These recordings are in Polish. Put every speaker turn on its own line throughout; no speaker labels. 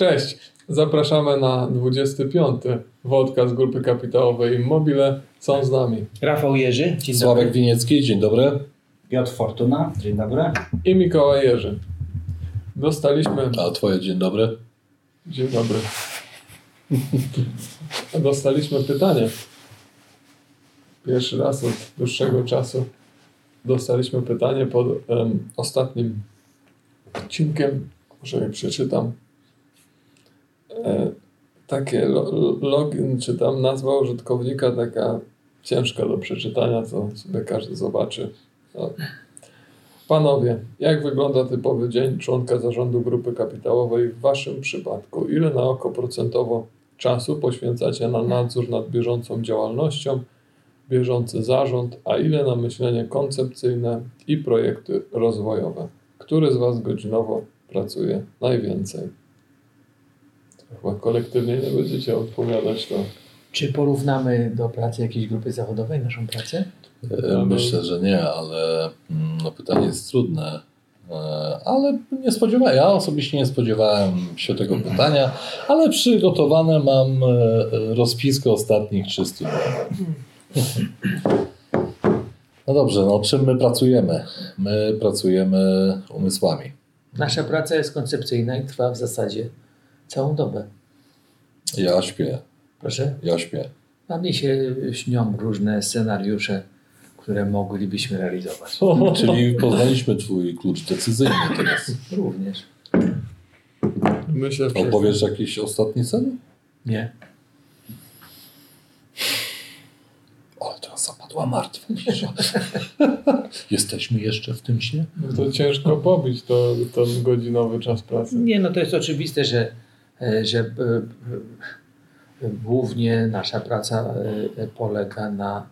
Cześć, zapraszamy na 25. Wodka z grupy kapitałowej Immobile. Są z nami
Rafał Jerzy, dzień
Sławek
dobry.
Winiecki, dzień dobry.
Piotr Fortuna, dzień dobry.
i Mikołaj Jerzy. Dostaliśmy...
A twoje dzień dobry.
Dzień dobry. Dostaliśmy pytanie. Pierwszy raz od dłuższego czasu dostaliśmy pytanie pod em, ostatnim odcinkiem. Może je przeczytam. E, takie lo, login, czy tam nazwa użytkownika taka ciężka do przeczytania, co sobie każdy zobaczy. No. Panowie, jak wygląda typowy dzień członka zarządu grupy kapitałowej w Waszym przypadku? Ile na oko procentowo czasu poświęcacie na nadzór nad bieżącą działalnością, bieżący zarząd, a ile na myślenie koncepcyjne i projekty rozwojowe? Który z Was godzinowo pracuje najwięcej? Chyba kolektywnie nie będziecie odpowiadać to.
Czy porównamy do pracy jakiejś grupy zawodowej naszą pracę?
E, Myślę, że nie, ale mm, no, pytanie jest trudne. E, Ale nie spodziewałem, ja osobiście nie spodziewałem się tego pytania, ale przygotowane mam e, rozpiskę ostatnich 300 dni. No dobrze, no czym my pracujemy? My pracujemy umysłami.
Nasza praca jest koncepcyjna i trwa w zasadzie całą dobę.
Ja śpię,
Proszę?
ja śpię.
A mnie się śnią różne scenariusze, które moglibyśmy realizować.
Czyli poznaliśmy twój klucz decyzyjny teraz.
Również.
Myślę, że
Opowiesz jakiś ostatni sen?
Nie.
O, teraz zapadła martwa cisza. Jesteśmy jeszcze w tym śnie?
no to ciężko pobić to, ten godzinowy czas pracy.
Nie, no to jest oczywiste, że, że e, e, głównie nasza praca e, polega na,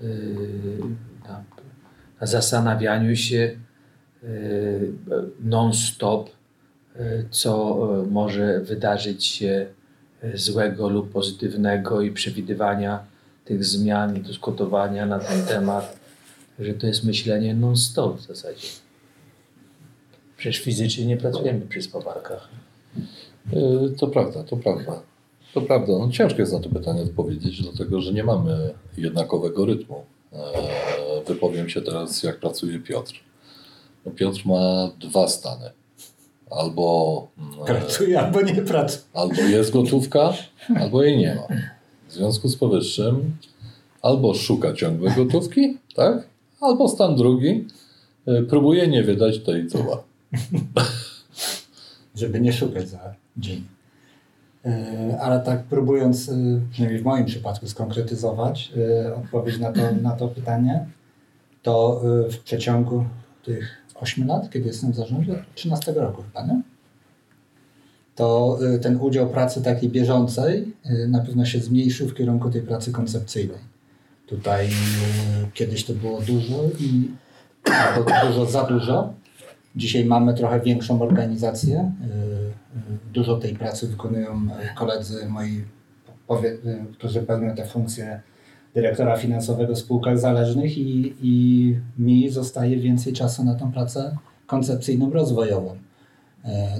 e, na, na zastanawianiu się e, non-stop, e, co e, może wydarzyć się e, złego lub pozytywnego i przewidywania tych zmian i dyskutowania na ten temat, że to jest myślenie non-stop w zasadzie. Przecież fizycznie nie pracujemy przy spawarkach.
Yy, To prawda, to prawda. To prawda. No, ciężko jest na to pytanie odpowiedzieć, dlatego że nie mamy jednakowego rytmu. Eee, Wypowiem się teraz, jak pracuje Piotr. No, Piotr ma dwa stany. Albo, mm,
Pracuje albo nie pracuje.
albo jest gotówka, albo jej nie ma. W związku z powyższym albo szuka ciągłej gotówki, tak? Albo stan drugi, yy, próbuje nie wydać tej, co ma.
Żeby nie szukać za dzień. E, Ale tak próbując, e, przynajmniej w moim przypadku, skonkretyzować e, odpowiedź na to, na to pytanie, to w przeciągu tych 8 lat, kiedy jestem w zarządzie, 13 roku chyba, nie? to ten udział pracy takiej bieżącej na pewno się zmniejszył w kierunku tej pracy koncepcyjnej. Tutaj kiedyś to było dużo i albo dużo za dużo. Dzisiaj mamy trochę większą organizację. E, e, Dużo tej pracy wykonują e, koledzy moi, którzy pełnią te funkcje dyrektora finansowego w spółkach zależnych i, i mi zostaje więcej czasu na tą pracę koncepcyjną, rozwojową.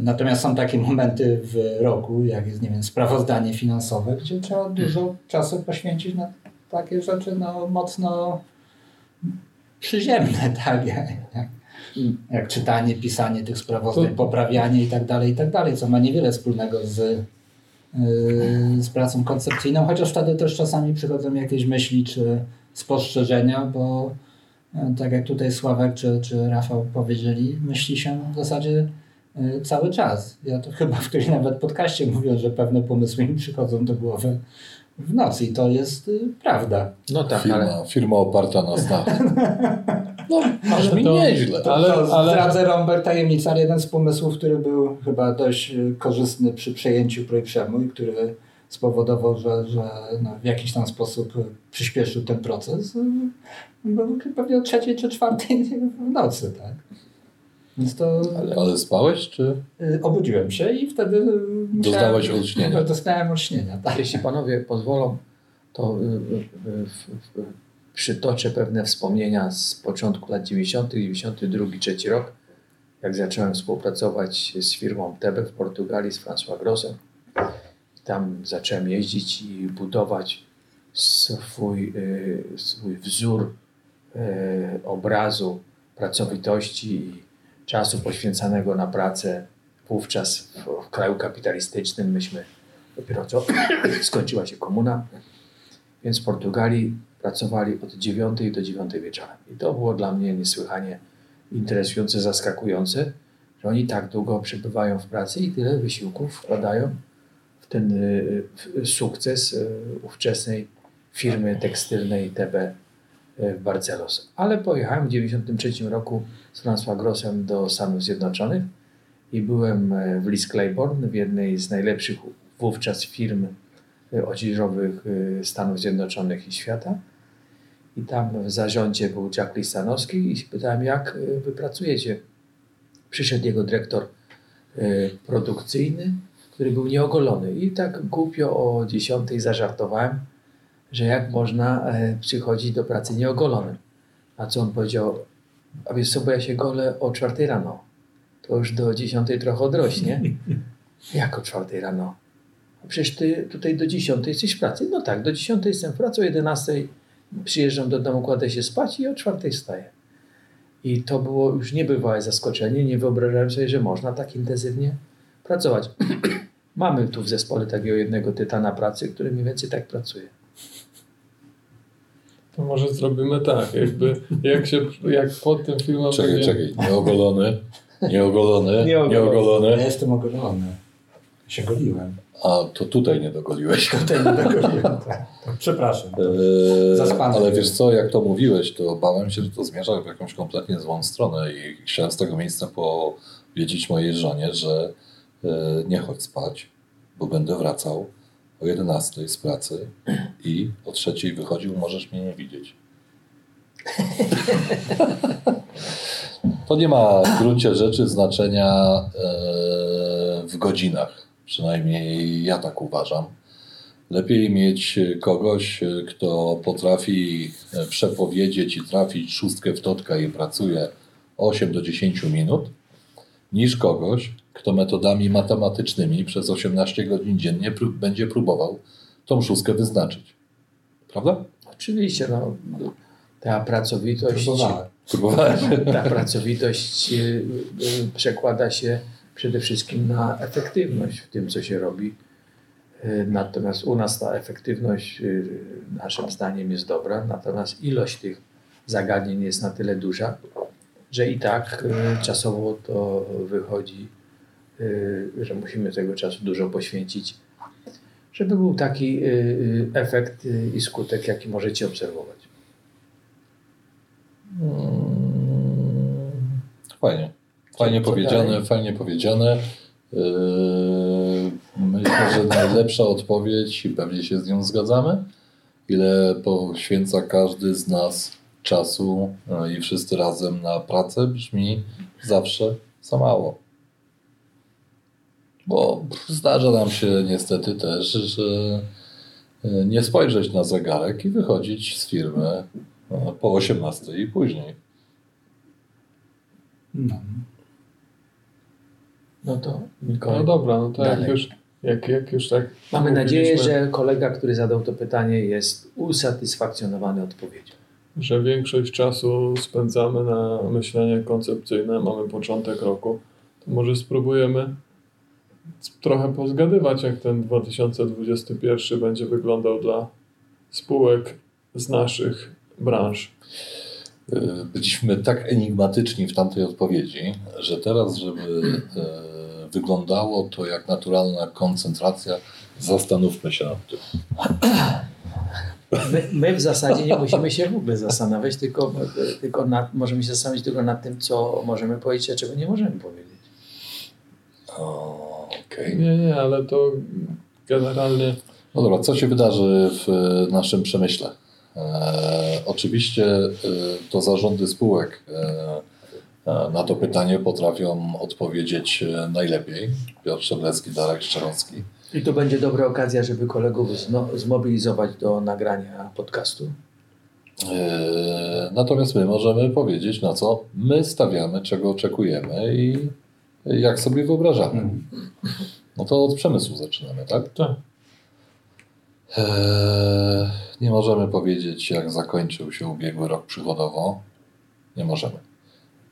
Natomiast są takie momenty w roku, jak jest, nie wiem, sprawozdanie finansowe, gdzie trzeba dużo czasu poświęcić na takie rzeczy no, mocno przyziemne, tak? Jak, jak, czytanie, pisanie tych sprawozdań,
To-
poprawianie i tak dalej, i tak dalej, co ma niewiele wspólnego z, yy, z pracą koncepcyjną, chociaż wtedy też czasami przychodzą jakieś myśli czy spostrzeżenia, bo e, tak jak tutaj Sławek czy, czy Rafał powiedzieli, myśli się w zasadzie e, cały czas. Ja to chyba w którymś nawet podcaście mówię, że pewne pomysły mi przychodzą do głowy w nocy i to jest y, prawda.
No tak,
Firma,
ale
firma oparta na snach. No, masz mi nieźle.
To,
Ale-
to
ale-
zdradzę Rąber tajemnicę, ale jeden z pomysłów, który był chyba dość y, korzystny przy przejęciu Projprzemu i który spowodował, że, że no, w jakiś tam sposób y, przyspieszył ten proces, y, był pewnie o trzeciej czy czwartej w nocy, tak? Więc to
Ale, ale spałeś, czy
obudziłem się i wtedy musiałem-
Doznałeś olśnienia.
Dostałem olśnienia, tak.
jeśli panowie pozwolą, to y, y, y, y, y, przytoczę pewne wspomnienia z początku lat 90., 92, 3 rok, jak zacząłem współpracować z firmą Tebe w Portugalii, z François Grossem. Tam zacząłem jeździć i budować swój, y, swój wzór y, obrazu pracowitości i czasu poświęcanego na pracę wówczas w, w kraju kapitalistycznym. Myśmy dopiero co skończyła się komuna, więc w Portugalii pracowali od 9 do 9 wieczorem. I to było dla mnie niesłychanie interesujące, zaskakujące, że oni tak długo przebywają w pracy i tyle wysiłków wkładają w ten y, w sukces y, ówczesnej firmy tekstylnej TB y, w Barcelos. Ale pojechałem w 1993 roku z François Grossem do Stanów Zjednoczonych i byłem w Lis Claiborne, w jednej z najlepszych wówczas firm odzieżowych Stanów Zjednoczonych i świata. I tam w zarządzie był Jack Listanowski i pytałem, jak wy pracujecie. Przyszedł jego dyrektor produkcyjny, który był nieogolony. I tak głupio o 10 zażartowałem, że jak można przychodzić do pracy nieogolonym. A co on powiedział? A wiesz co, bo ja się golę o 4 rano. To już do 10 trochę odrośnie. Jak o 4 rano? Przecież ty tutaj do 10 jesteś w pracy. No tak, do 10 jestem w pracy, o 11 przyjeżdżam do domu, kładę się spać i o 4 wstaję. I to było już niebywałe zaskoczenie. Nie wyobrażałem sobie, że można tak intensywnie pracować. Mamy tu w zespole takiego jednego tytana pracy, który mniej więcej tak pracuje.
To może zrobimy tak, jakby jak się, jak pod tym filmem...
Czekaj,
będzie-
czekaj, nieogolony, nieogolony,
Nieogolony.
Ja
nieogolony,
jestem ogolony. Się goliłem.
a to tutaj nie dogoliłeś.
Tutaj nie dogoliłem. tak. Przepraszam.
Eee, ale wiesz co, jak to mówiłeś, to bałem się, że to zmierza w jakąś kompletnie złą stronę i chciałem z tego miejsca powiedzieć mojej żonie, że e, nie chodź spać, bo będę wracał o 11 z pracy i o 3 wychodził, możesz mnie nie widzieć. To nie ma w gruncie rzeczy znaczenia e, w godzinach. Przynajmniej ja tak uważam. Lepiej mieć kogoś, kto potrafi e, przepowiedzieć i trafić szóstkę w totka i pracuje 8 do 10 minut, niż kogoś, kto metodami matematycznymi przez 18 godzin dziennie prób- będzie próbował tą szóstkę wyznaczyć. Prawda?
Oczywiście, no, ta pracowitość,
Próbowałem.
Ta pracowitość przekłada się przede wszystkim na efektywność w tym, co się robi. Y, Natomiast u nas ta efektywność y, naszym zdaniem jest dobra, natomiast ilość tych zagadnień jest na tyle duża, że i tak y, czasowo to wychodzi, że musimy tego czasu dużo poświęcić, żeby był taki efekt i skutek, jaki możecie obserwować.
Mm, Fajnie. Fajnie
Co
powiedziane,
dalej?
fajnie powiedziane. Myślę, że najlepsza odpowiedź i pewnie się z nią zgadzamy. Ile poświęca każdy z nas czasu yy, i wszyscy razem na pracę brzmi zawsze za mało. Bo zdarza nam się niestety też, że yy, nie spojrzeć na zegarek i wychodzić z firmy yy, po 18 i później.
No.
No to
No
Mikołaj.
dobra, no to jak już, jak, jak już tak
Mamy nadzieję, że kolega, który zadał to pytanie, jest usatysfakcjonowany odpowiedzią.
że większość czasu spędzamy na myślenie koncepcyjne, mamy początek roku, to może spróbujemy trochę pozgadywać, jak ten 2021 będzie wyglądał dla spółek z naszych branż.
Y, Byliśmy tak enigmatyczni w tamtej odpowiedzi, że teraz, żeby e, wyglądało to jak naturalna koncentracja, zastanówmy się nad tym.
My, my w zasadzie nie musimy się w ogóle zastanawiać, tylko, tylko nad, możemy się zastanowić tylko nad tym, co możemy powiedzieć, a czego nie możemy powiedzieć.
Okej.
Nie, nie, ale to generalnie
No dobra, co się wydarzy w e, naszym przemyśle? E, oczywiście e, to zarządy spółek e, na to pytanie potrafią odpowiedzieć najlepiej. Piotr Szeblecki, Darek Szczerowski.
I to będzie dobra okazja, żeby kolegów zno, zmobilizować do nagrania podcastu.
Natomiast my możemy powiedzieć, na co my stawiamy, czego oczekujemy i jak sobie wyobrażamy.
Mhm.
No to od przemysłu zaczynamy, tak?
Tak.
Eee, nie możemy powiedzieć, jak zakończył się ubiegły rok przychodowo. Nie możemy.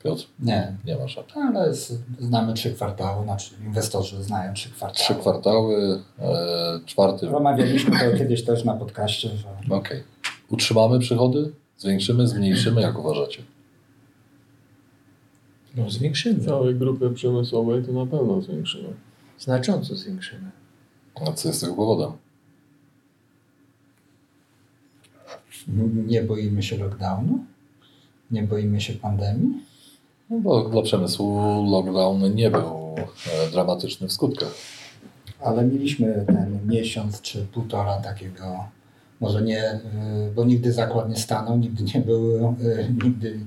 Piotr,
Nie,
nie możemy.
ale z- znamy trzy kwartały, znaczy inwestorzy znają trzy kwartały.
Trzy kwartały, e, czwarty.
Omawialiśmy to kiedyś też na podcaście, że
Okej. Utrzymamy przychody? Zwiększymy, zmniejszymy? Jak uważacie?
No zwiększymy.
Całej grupy przemysłowej to na pewno zwiększymy.
Znacząco zwiększymy.
A co jest tego powodem?
Nie boimy się lockdownu, nie boimy się pandemii.
No bo dla przemysłu lockdown nie był e, dramatyczny w skutkach.
Ale mieliśmy ten miesiąc czy półtora takiego, może nie, y, bo nigdy zakład nie stanął, nigdy nie był, y, nigdy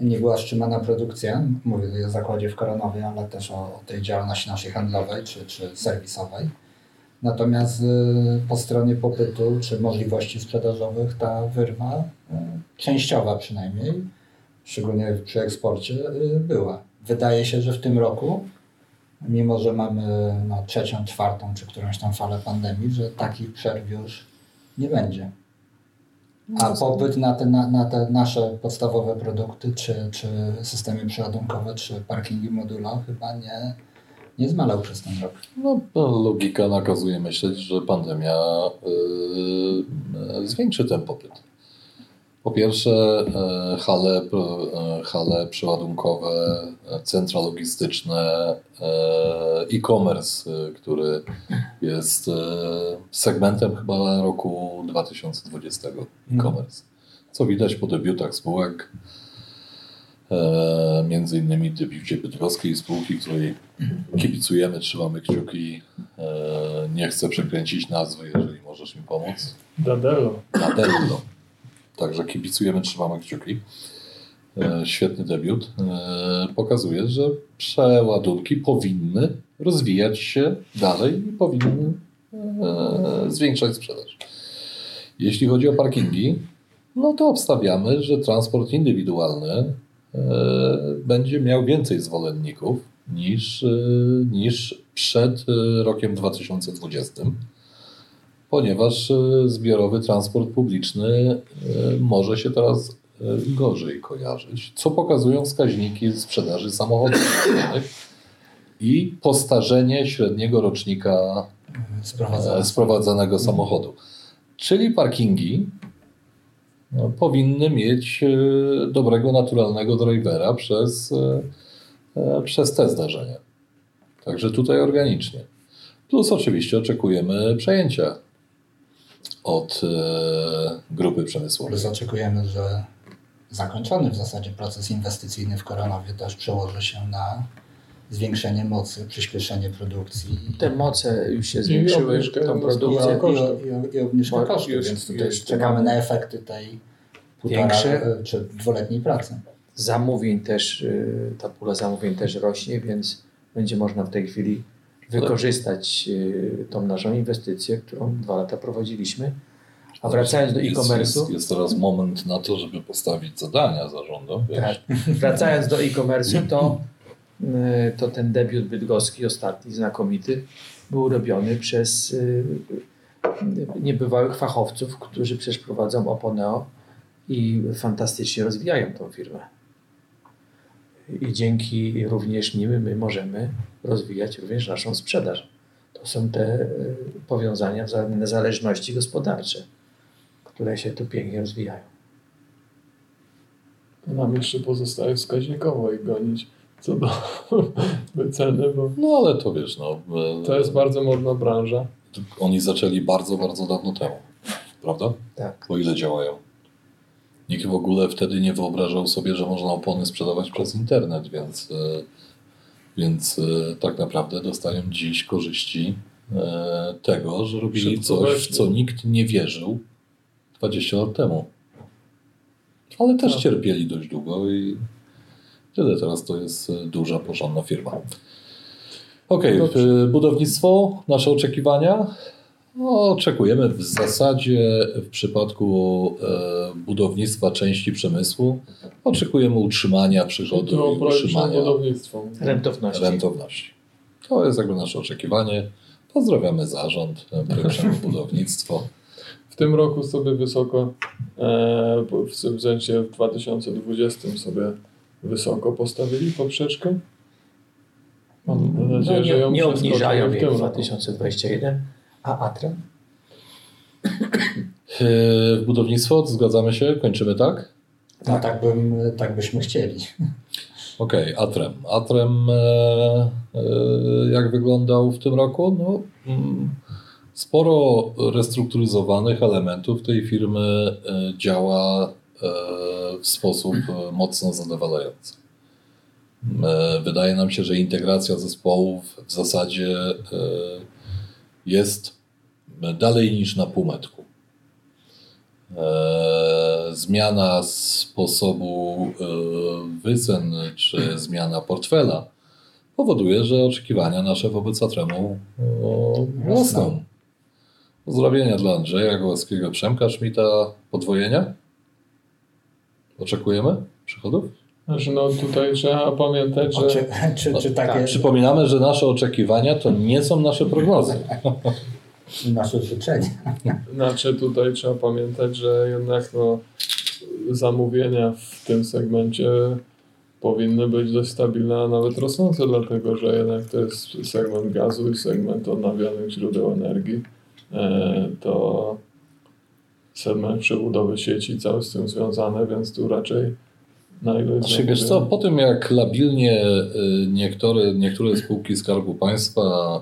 nie była wstrzymana produkcja. Mówię o zakładzie w Koronowie, ale też o, o tej działalności naszej handlowej czy, czy serwisowej. Natomiast y, po stronie popytu czy możliwości sprzedażowych ta wyrwa, y, częściowa przynajmniej, szczególnie przy eksporcie, y, była. Wydaje się, że w tym roku mimo że mamy no, trzecią, czwartą czy którąś tam falę pandemii, że takich przerw już nie będzie. A popyt na te, na, na te nasze podstawowe produkty, czy, czy systemy przeładunkowe, czy parkingi modula chyba nie, nie zmalał przez ten rok.
No, logika nakazuje myśleć, że pandemia yy, zwiększy ten popyt. Po pierwsze, e, hale, e, hale przeładunkowe, centra logistyczne, e, e-commerce, e, który jest e, segmentem chyba roku 2020 e-commerce. Co widać po debiutach spółek, między innymi debiucie bydgoskiej spółki, której kibicujemy, trzymamy kciuki. E, nie chcę przekręcić nazwy, jeżeli możesz mi pomóc.
Dadello.
Nadello. Także kibicujemy, trzymamy kciuki. E, Świetny debiut. E, Pokazuje, że przeładunki powinny rozwijać się dalej i powinny e, zwiększać sprzedaż. Jeśli chodzi o parkingi, no to obstawiamy, że transport indywidualny e, będzie miał więcej zwolenników niż, e, niż przed e, rokiem 2020 ponieważ e, zbiorowy transport publiczny e, może się teraz e, gorzej kojarzyć, co pokazują wskaźniki sprzedaży samochodów i postarzenie średniego rocznika e, sprowadzanego samochodu. Czyli parkingi powinny mieć e, dobrego, naturalnego drivera przez, e, e, przez te zdarzenia. Także tutaj organicznie. Plus oczywiście oczekujemy przejęcia od grupy przemysłowej.
Plus oczekujemy, że zakończony w zasadzie proces inwestycyjny w Koronowie też przełoży się na zwiększenie mocy, przyspieszenie produkcji i,
Te moce już się zwiększyły,
obniżkę
tą
i,
produkcję.
i, i, i obniżkę
Bo
kosztów, więc tutaj
jest-
czekamy na efekty tej półtora
Większe.
e, czy dwuletniej pracy.
Zamówień też, y, ta pula zamówień też rośnie, więc będzie można w tej chwili wykorzystać y, tą naszą inwestycję, którą dwa lata prowadziliśmy. A wracając do e-commerce'u,
Jest, jest teraz moment na to, żeby postawić zadania zarządom. wiesz?
Tak. Wracając do e-commerce'u, to, to ten debiut bydgoski, ostatni, znakomity, był robiony przez y, y, niebywałych fachowców, którzy przecież prowadzą Oponeo i fantastycznie rozwijają tą firmę. I dzięki również nim my możemy rozwijać również naszą sprzedaż. To są te y, powiązania, wzajemne zależności gospodarcze, które się tu pięknie rozwijają.
Nam jeszcze pozostaje wskaźnikowo ich gonić co do wyceny, bo
No ale to wiesz, no, e,
to jest bardzo modna branża.
oni zaczęli bardzo, bardzo dawno temu, prawda?
Tak.
O ile działają. Nikt w ogóle wtedy nie wyobrażał sobie, że można opony sprzedawać przez internet, więc, e, więc e, tak naprawdę dostają dziś korzyści tego, że robili coś, w co nikt nie wierzył 20 lat temu. Ale też
Tak.
cierpieli dość długo i tyle. Teraz to jest e, duża, porządna firma. Okej,
Dobrze.
e, budownictwo, nasze oczekiwania. No, oczekujemy w zasadzie w przypadku e, budownictwa części przemysłu, oczekujemy utrzymania przychodu i
projekt
utrzymania
budownictwo.
Rentowności.
rentowności. To jest jakby nasze oczekiwanie. Pozdrawiamy zarząd, e, Projekt Budownictwo.
W tym roku sobie wysoko, e, w, w sensie w 2020 sobie wysoko postawili poprzeczkę. Mam nadzieję,
No,
że ją
nie, nie obniżają
w
jej
tym
w
roku.
2021. A Atrem?
E, W budownictwo zgadzamy się, kończymy tak?
No tak, bym, tak byśmy chcieli.
Okej, Atrem. Atrem e, e, jak wyglądał w tym roku? No, mm, sporo restrukturyzowanych elementów tej firmy e, działa w sposób e, mocno zadowalający. E, Wydaje nam się, że integracja zespołów w zasadzie e, jest dalej niż na półmetku. E, zmiana sposobu e, wycen czy zmiana portfela powoduje, że oczekiwania nasze wobec Atremu e, rosną. Pozdrowienia dla Andrzeja Gołackiego, Przemka Szmita, podwojenia? Oczekujemy przychodów?
Znaczy, no tutaj trzeba pamiętać, że
Czy, czy, czy takie
Tak, przypominamy, że nasze oczekiwania to nie są nasze prognozy.
nasze życzenia?
Znaczy tutaj trzeba pamiętać, że jednak no, zamówienia w tym segmencie powinny być dość stabilne, a nawet rosnące, dlatego że jednak to jest segment gazu i segment odnawialnych źródeł energii. E, to segment przebudowy sieci cały z tym związany, więc tu raczej na ile
Znaczy, wiesz co, po tym jak labilnie y, niektóre, niektóre spółki Skarbu Państwa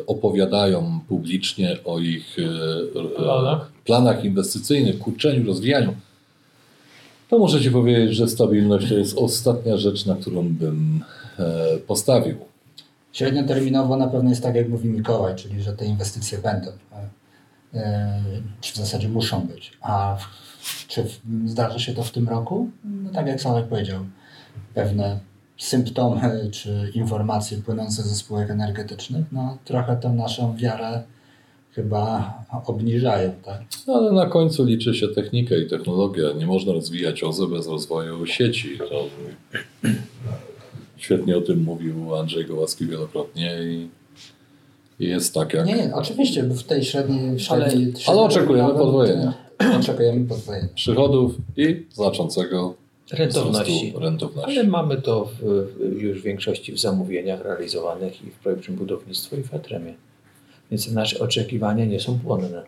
y, opowiadają publicznie o ich y,
Planach.
planach inwestycyjnych, kurczeniu, rozwijaniu, to muszę Ci powiedzieć, że stabilność to jest ostatnia rzecz, na którą bym e, postawił.
Średnioterminowo na pewno jest tak, jak mówi Mikołaj, czyli że te inwestycje będą. E, Czy w zasadzie muszą być. A czy zdarzy się to w tym roku? No tak jak Sławek powiedział, pewne symptomy czy informacje płynące ze spółek energetycznych, no trochę tę naszą wiarę chyba obniżają. Tak?
No, ale na końcu liczy się technika i technologia. Nie można rozwijać OZE bez rozwoju sieci. To świetnie o tym mówił Andrzej Gołacki wielokrotnie i jest tak jak...
Nie, nie, oczywiście w tej średniej... średniej
ale oczekujemy podwojenia.
Oczekujemy podwojenia.
przychodów i znaczącego
Rentowności.
rentowności.
Ale mamy to w, już w większości w zamówieniach realizowanych i w projekcie budownictwo i w Atremie. Więc nasze oczekiwania nie są płonne.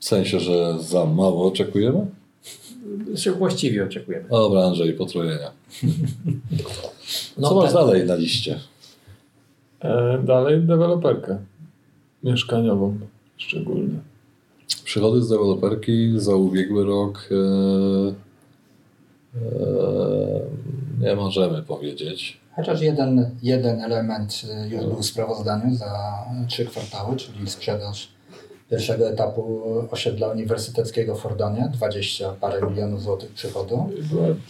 W sensie, że za mało oczekujemy?
Że właściwie oczekujemy.
Dobra, Andrzej, potrojenia.
No,
Co masz
tak.
dalej na liście?
E, dalej deweloperkę mieszkaniową szczególnie.
Przychody z deweloperki za ubiegły rok e, e, nie możemy powiedzieć.
Chociaż jeden, jeden element y, już był w sprawozdaniu za trzy kwartały, czyli sprzedaż pierwszego etapu osiedla uniwersyteckiego w Fordonie, 20 parę milionów złotych przychodu.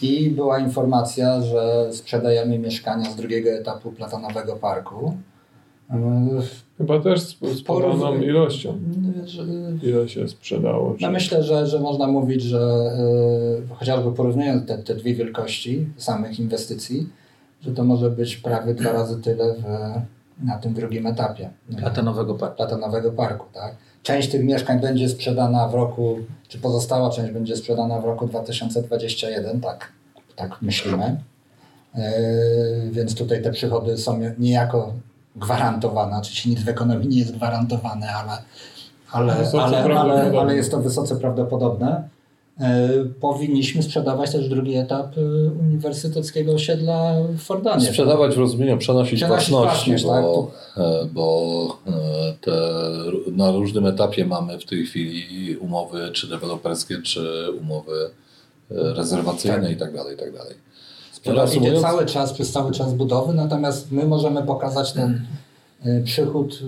I była informacja, że sprzedajemy mieszkania z drugiego etapu Platonowego Parku.
Chyba też z, z podobną
Porów-
ilością. Ile się sprzedało?
No
czy-
myślę, że, że można mówić, że y, chociażby porównując te, te dwie wielkości samych inwestycji, że to może być prawie dwa razy tyle w, na tym drugim etapie.
Platonowego parku.
Platonowego Parku, tak? Część tych mieszkań będzie sprzedana w roku, czy pozostała część będzie sprzedana w roku 2021, tak, tak myślimy. Yy, więc tutaj te przychody są niejako gwarantowane, oczywiście nic w ekonomii nie jest gwarantowane, ale, ale, ale, ale, ale jest to wysoce prawdopodobne. Yy, powinniśmy sprzedawać też drugi etap yy, uniwersyteckiego osiedla w Fordonie.
Sprzedawać w rozumieniu przenosić
Przenosić
własności,
własność, tak.
bo, e, bo e, te, na różnym etapie mamy w tej chwili umowy czy deweloperskie, czy umowy e, rezerwacyjne i tak dalej, i tak dalej.
Sprzedaż idzie cały czas, przez cały czas budowy, natomiast my możemy pokazać ten przychód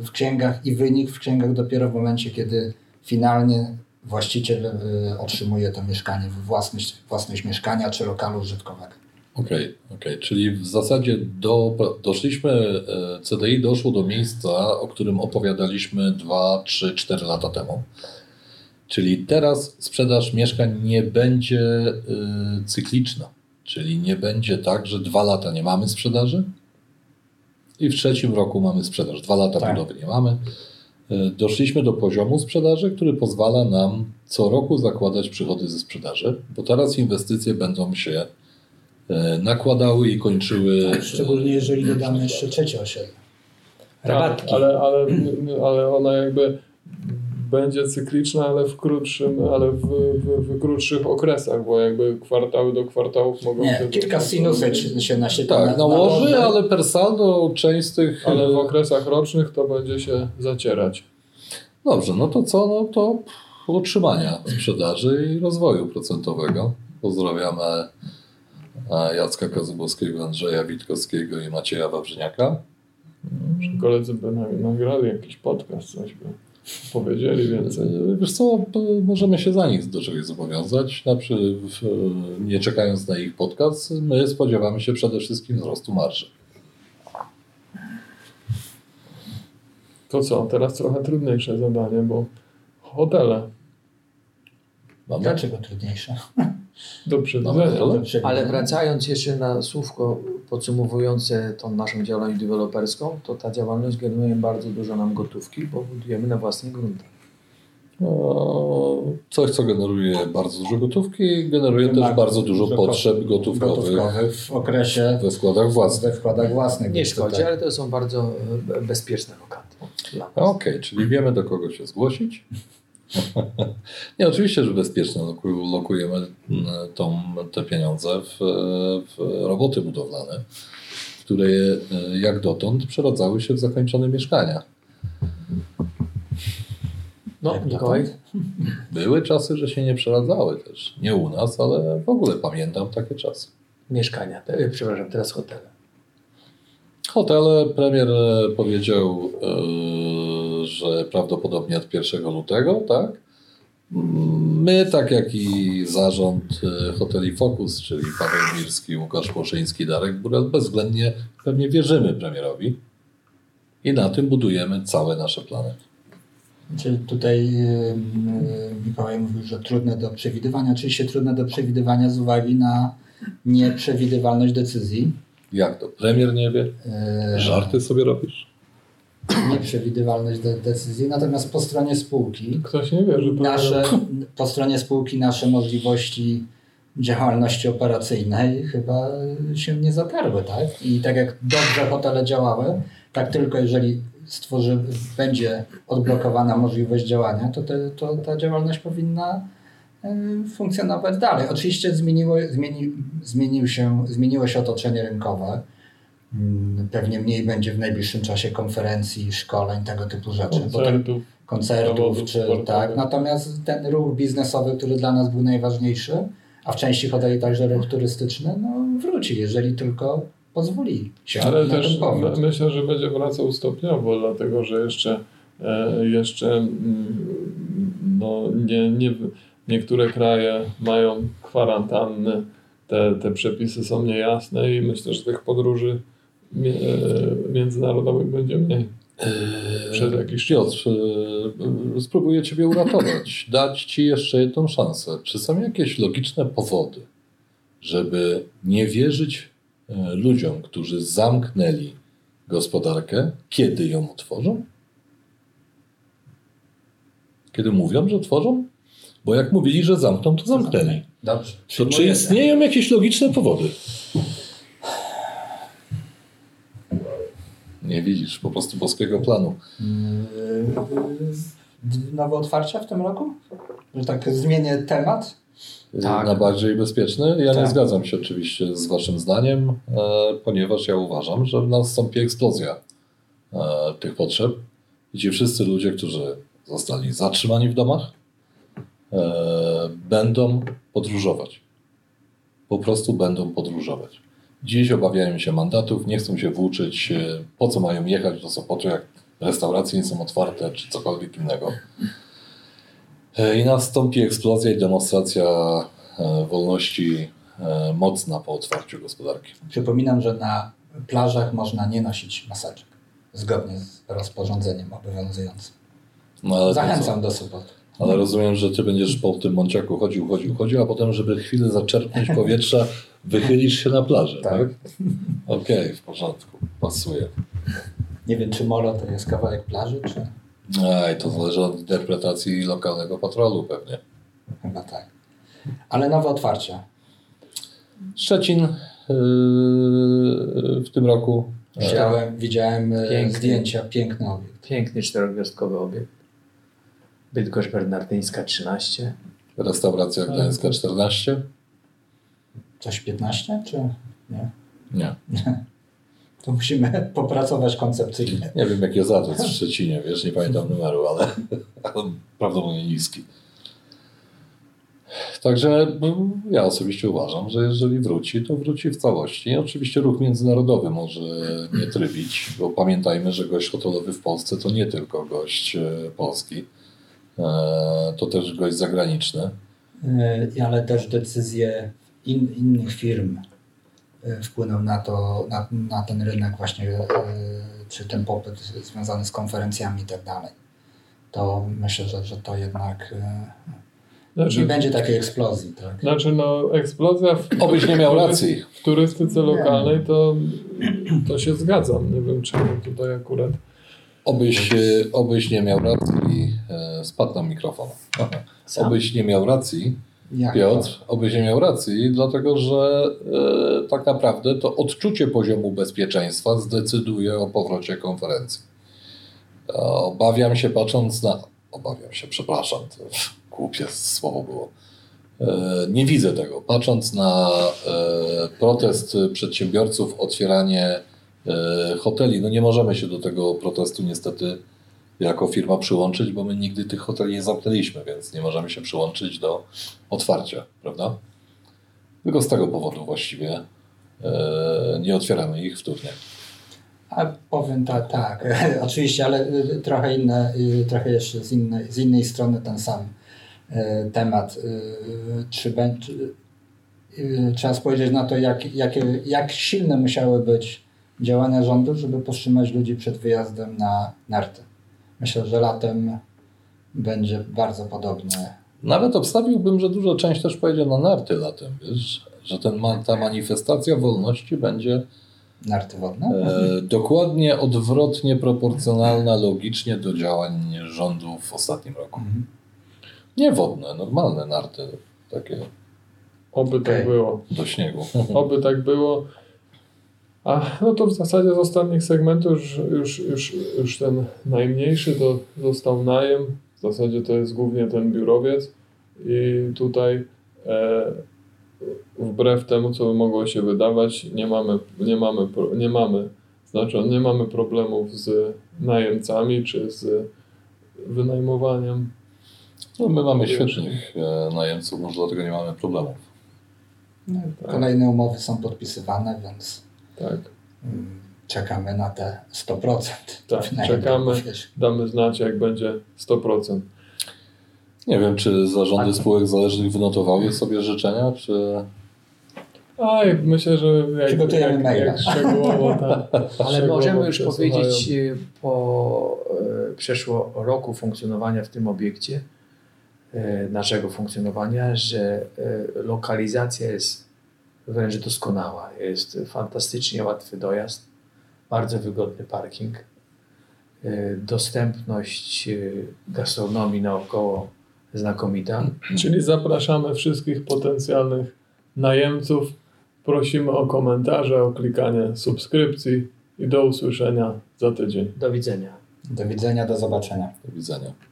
w księgach i wynik w księgach dopiero w momencie, kiedy finalnie właściciel y, otrzymuje to mieszkanie, własność, własność mieszkania czy lokalu użytkowego.
Okej, okej. czyli w zasadzie do, doszliśmy, e, CDI doszło do miejsca, o którym opowiadaliśmy 2, 3, 4 lata temu. Czyli teraz sprzedaż mieszkań nie będzie y, cykliczna. Czyli nie będzie tak, że dwa lata nie mamy sprzedaży i w trzecim roku mamy sprzedaż. Dwa lata
Tak.
budowy nie mamy. Y, Doszliśmy do poziomu sprzedaży, który pozwala nam co roku zakładać przychody ze sprzedaży, bo teraz inwestycje będą się y, nakładały i kończyły.
Tak, Szczególnie jeżeli dodamy jeszcze trzecie osiedle.
Rabatki.
Ale, ale, ale ona jakby będzie cykliczna, ale w krótszym, ale w, w, w krótszych okresach, bo jakby kwartały do kwartałów mogą
Nie,
się...
kilka sinusek się- się naświetla.
Tak,
na-
nałoży,
na-
ale per saldo część z tych.
Ale w
y,
okresach rocznych to będzie się zacierać.
Dobrze, no to co? No to utrzymania sprzedaży i rozwoju procentowego. Pozdrawiamy e, Jacka Kozubowskiego, Andrzeja Witkowskiego i Macieja Wawrzyniaka.
Koledzy by na- nagrali jakiś podcast, coś by powiedzieli więcej.
E, Wiesz co, możemy się za nich do czegoś zobowiązać. Znaczy, w, nie czekając na ich podcast, my spodziewamy się przede wszystkim wzrostu marży.
To co, teraz trochę trudniejsze zadanie, bo hotele
Mamy?
Dlaczego trudniejsze?
do?
Dobrze
Ale wracając jeszcze na słówko podsumowujące tą naszą działalność deweloperską, to ta działalność generuje bardzo dużo nam gotówki, bo budujemy na własnych gruntach.
No, coś, co generuje bardzo dużo gotówki, generuje też
Wymaga
bardzo dużo
dużo
potrzeb gotówkowych
Gotówkowych w okresie
we wkładach własnych.
we wkładach własnych.
Nie szkodzi,
tutaj-
ale to są bardzo e, bezpieczne lokaty.
Okej, czyli wiemy do kogo się zgłosić. Nie, oczywiście, że bezpiecznie loku- lokujemy mm, tą, te pieniądze w, w roboty budowlane, które e, jak dotąd przeradzały się w zakończone mieszkania.
No, Mikołaj?
Były czasy, że się nie przeradzały też. Nie u nas, ale w ogóle pamiętam takie czasy.
mieszkania, e, przepraszam, teraz hotele.
Hotele premier e, powiedział, e, że prawdopodobnie od 1 lutego, tak? My, tak jak i zarząd e, hoteli Focus, czyli Paweł Mirski, Łukasz Płoszyński, Darek Burel, bezwzględnie pewnie wierzymy premierowi i na tym budujemy całe nasze plany.
Czyli tutaj y, y, Mikołaj mówił, że trudne do przewidywania. Oczywiście trudne do przewidywania z uwagi na nieprzewidywalność decyzji.
Jak to? Premier nie wie? Żarty sobie robisz?
Nieprzewidywalność de- decyzji. Natomiast po stronie spółki
Ktoś nie wie, że
nasze, po stronie spółki nasze możliwości działalności operacyjnej chyba się nie zatarły, tak? I tak jak dobrze hotele działały, tak tylko jeżeli stworzy, będzie odblokowana możliwość działania, to, te, to ta działalność powinna y, funkcjonować dalej. Oczywiście zmieniło, zmieni, zmienił się, zmieniło się otoczenie rynkowe. Mm, Pewnie mniej będzie w najbliższym czasie konferencji, szkoleń, tego typu rzeczy. Te-
koncertów.
koncertów,
Zawodów
czy
sportowych.
tak. Natomiast ten ruch biznesowy, który dla nas był najważniejszy, a w części hoteli także ruch turystyczny, no wróci, jeżeli tylko pozwoli się
Ale
na
też
ten
myślę, że będzie wracał stopniowo, dlatego że jeszcze, e, jeszcze mm, no, nie, nie, niektóre kraje mają kwarantanny, te, te przepisy są niejasne i myślę, że tych podróży międzynarodowych będzie mniej. Przez jakiś czas.
Piotr, e, spróbuję Ciebie uratować, dać Ci jeszcze jedną szansę. Czy są jakieś logiczne powody, żeby nie wierzyć e, ludziom, którzy zamknęli gospodarkę, kiedy ją otworzą? Kiedy mówią, że tworzą? Bo jak mówili, że zamkną, to zamknęli.
Dobrze.
To czy istnieją jakieś logiczne powody? Nie widzisz po prostu boskiego planu.
Yy, Nowe otwarcia w tym roku? Że tak zmienię temat.
Tak.
na bardziej bezpieczny. Ja nie
Tak.
zgadzam się oczywiście z Waszym zdaniem, e, ponieważ ja uważam, że nastąpi eksplozja e, tych potrzeb i ci wszyscy ludzie, którzy zostali zatrzymani w domach, e, będą podróżować. Po prostu będą podróżować. Dziś obawiają się mandatów, nie chcą się włóczyć, e, po co mają jechać do Sopotu, jak restauracje nie są otwarte, czy cokolwiek innego. E, I nastąpi eksplozja i demonstracja e, wolności mocna po otwarciu gospodarki.
Przypominam, że na plażach można nie nosić maseczek. Zgodnie z rozporządzeniem obowiązującym.
No, to
Zachęcam do soboty.
co? Ale rozumiem, że ty będziesz po tym mąciaku chodził, chodził, chodził, a potem, żeby chwilę zaczerpnąć powietrza, wychylisz się na plażę, tak?
Tak.
Okej, w porządku, pasuje.
Nie wiem, czy molo to jest kawałek plaży, czy
Ej, to zależy od interpretacji lokalnego patrolu pewnie.
chyba tak. Ale nowe otwarcia.
Szczecin yy, w tym roku.
Widziałem, widziałem e,
Piękny.
zdjęcia, piękny obiekt.
Piękny czterogwiazdkowy obiekt. Bydgoszcz Bernardyńska 13.
Restauracja Gdańska 14?
Coś 15, czy nie?
Nie.
To musimy popracować koncepcyjnie.
Nie wiem, jaki jest adres w Szczecinie, wiesz, nie pamiętam numeru, ale, ale prawdopodobnie niski. Także ja osobiście uważam, że jeżeli wróci, to wróci w całości. Oczywiście ruch międzynarodowy może nie trybić, bo pamiętajmy, że gość hotelowy w Polsce to nie tylko gość e, polski, e, to też gość zagraniczny.
E, Ale też decyzje in, innych firm e, wpłyną na to, na, na ten rynek właśnie, e, czy ten popyt związany z konferencjami i tak dalej. To myślę, że, że to jednak e, nie
Znaczy,
będzie takiej eksplozji. Tak?
znaczy no, eksplozja w,
Obyś nie miał racji.
w turystyce lokalnej to, to się zgadzam. Nie wiem, czemu tutaj akurat.
Obyś, obyś nie miał racji, spadł nam mikrofon. Obyś nie miał racji,
Jak
Piotr, obyś nie miał racji, dlatego że e, tak naprawdę to odczucie poziomu bezpieczeństwa zdecyduje o powrocie konferencji. E, Obawiam się, patrząc na. Obawiam się, przepraszam, to głupie słowo było. E, Nie widzę tego. Patrząc na protest przedsiębiorców, otwieranie hoteli, no nie możemy się do tego protestu niestety jako firma przyłączyć, bo my nigdy tych hoteli nie zamknęliśmy, więc nie możemy się przyłączyć do otwarcia, prawda? Tylko z tego powodu właściwie e, nie otwieramy ich wtórnie.
A powiem tak, tak, oczywiście, ale y, trochę inne, y, trochę jeszcze z innej, z innej strony ten sam temat. Czy będzie, trzeba spojrzeć na to, jak, jakie, jak silne musiały być działania rządu, żeby powstrzymać ludzi przed wyjazdem na narty. Myślę, że latem będzie bardzo podobnie.
Nawet obstawiłbym, że duża część też pojedzie na narty latem, wiesz, że ten, ta manifestacja wolności będzie
Narty wodne?
e, dokładnie odwrotnie proporcjonalna logicznie do działań rządu w ostatnim roku.
Mhm.
Nie wodne, normalne narty, takie
Oby tak
Okej.
było.
do śniegu.
Oby tak było. A no to w zasadzie z ostatnich segmentów już, już, już, już ten najmniejszy to został najem. W zasadzie to jest głównie ten biurowiec. I tutaj e, wbrew temu, co by mogło się wydawać, nie mamy, nie mamy, nie mamy, znaczy nie mamy problemów z najemcami czy z wynajmowaniem.
No, my mamy świetnych e, najemców, może dlatego nie mamy problemów.
No,
Tak.
Kolejne umowy są podpisywane, więc
Tak.
czekamy na te 100%.
Tak, czekamy.
wiesz.
Damy znać, jak będzie 100%.
Nie wiem, czy zarządy spółek zależnych wynotowały sobie życzenia, czy...
Aj, myślę, że jak,
Przygotujemy
jak,
maila.
jak szczegółowo tak.
Ale
szczegółowo
możemy już powiedzieć y, po y, przeszło roku funkcjonowania w tym obiekcie, y, naszego funkcjonowania, że y, lokalizacja jest wręcz doskonała. Jest fantastycznie łatwy dojazd, bardzo wygodny parking, y, dostępność y, gastronomii naokoło znakomita.
Czyli zapraszamy wszystkich potencjalnych najemców. Prosimy o komentarze, o klikanie subskrypcji i do usłyszenia za tydzień.
Do widzenia.
Do widzenia, do zobaczenia.
Do widzenia.